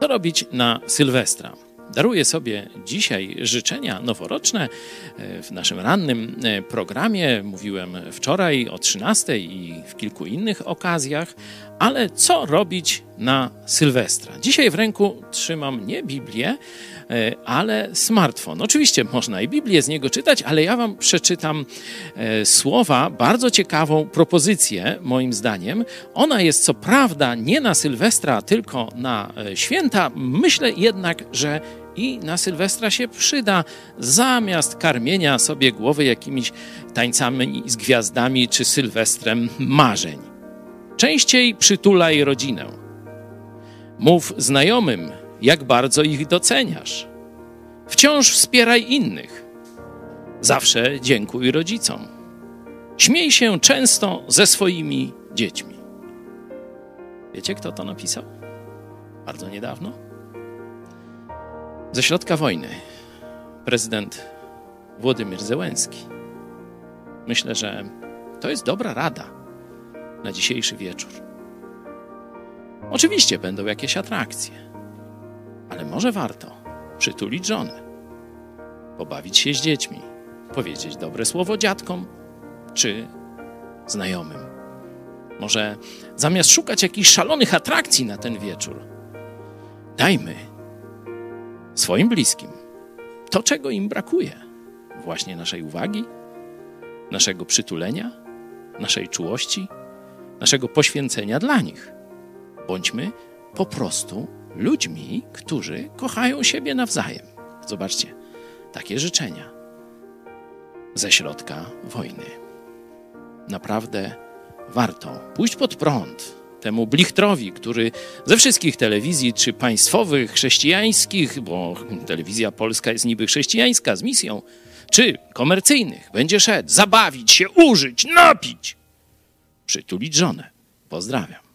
Co robić na Sylwestra? Daruję sobie dzisiaj życzenia noworoczne. E, W naszym rannym e, programie mówiłem wczoraj o 13 i w kilku innych okazjach, ale co robić na Sylwestra? Dzisiaj w ręku trzymam nie Biblię, e, ale smartfon. Oczywiście można i Biblię z niego czytać, ale ja Wam przeczytam e, słowa, bardzo ciekawą propozycję, moim zdaniem. Ona jest co prawda nie na Sylwestra, tylko na e, święta. Myślę jednak, że i na Sylwestra się przyda, zamiast karmienia sobie głowy jakimiś tańcami z gwiazdami czy Sylwestrem marzeń. Częściej przytulaj rodzinę. Mów znajomym, jak bardzo ich doceniasz. Wciąż wspieraj innych. Zawsze dziękuj rodzicom. Śmiej się często ze swoimi dziećmi. Wiecie, kto to napisał? Bardzo niedawno. Ze środka wojny prezydent Władimir Zełenski. Myślę, że to jest dobra rada na dzisiejszy wieczór. Oczywiście będą jakieś atrakcje, ale może warto przytulić żonę, pobawić się z dziećmi, powiedzieć dobre słowo dziadkom czy znajomym. Może zamiast szukać jakichś szalonych atrakcji na ten wieczór, dajmy swoim bliskim to, czego im brakuje. Właśnie naszej uwagi, naszego przytulenia, naszej czułości, naszego poświęcenia dla nich. Bądźmy po prostu ludźmi, którzy kochają siebie nawzajem. Zobaczcie, takie życzenia ze środka wojny. Naprawdę warto pójść pod prąd temu blichtrowi, który ze wszystkich telewizji, czy państwowych, chrześcijańskich, bo telewizja polska jest niby chrześcijańska z misją, czy komercyjnych, będzie szedł, zabawić się, użyć, napić, przytulić żonę. Pozdrawiam.